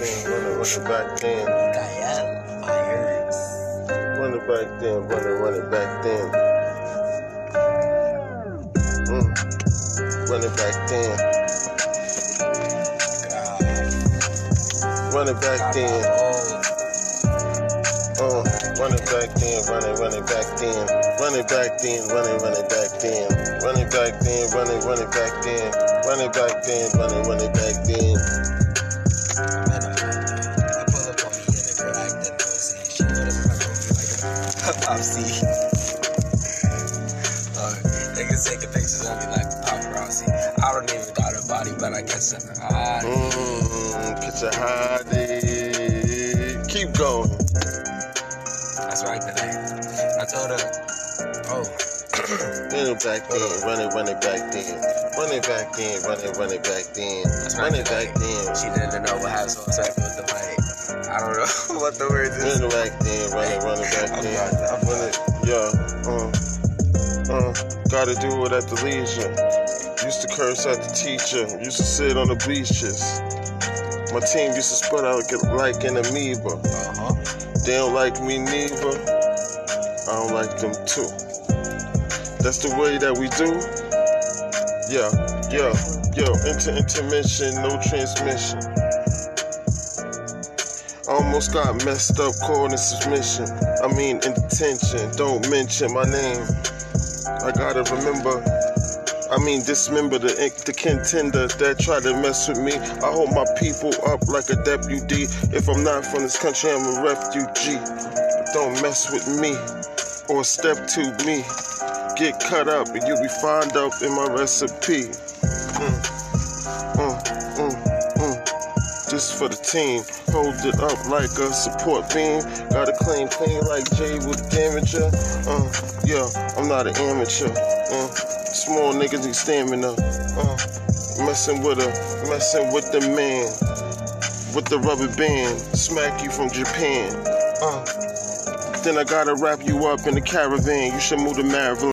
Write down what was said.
then, run it, back then. Gael Myers. Run it back then, run it, run it back then. Mm. Run it back then, it back then. Uh, run back then, run it, run it back then. Run it back then, run it, run it back then. Run it back then, run it, run it back then. Run it back then, run it, run it back then. popsy. Uh, they can take the pictures of me like paparazzi. I don't even got a body, but I guess I'm hot. Mmm, get your hottie. Keep going. That's right today. I told her, oh, Run it back then, run it, run it back then. Run it back then, run it, run it back then. Run it back then. she didn't know what I said with the mic. I don't know what the word is. Run it back then, run it, run it back I'm then. not- I'm Run it, yeah. Uh, uh, gotta do it at the leisure. Used to curse at the teacher. Used to sit on the bleachers. My team used to spread out like an amoeba. Uh-huh. They don't like me neither. I don't like them too. That's the way that we do. Yeah, yeah, yo, inter intermission, no transmission. Almost got messed up, caught in submission. I mean, in detention. Don't mention my name. I gotta remember. I mean, dismember the the contenders that tried to mess with me. I hold my people up like a deputy. If I'm not from this country, I'm a refugee. Don't mess with me or step to me. Get cut up and you'll be found up in my recipe. Mm, Just for the team, hold it up like a support beam. Got a clean, clean like Jay with damager. Uh, yeah, I'm not an amateur. Uh, small niggas need stamina. Uh, messing with a, messing with the man, with the rubber band. Smack you from Japan. Uh, then I gotta wrap you up in the caravan. You should move to Maryland.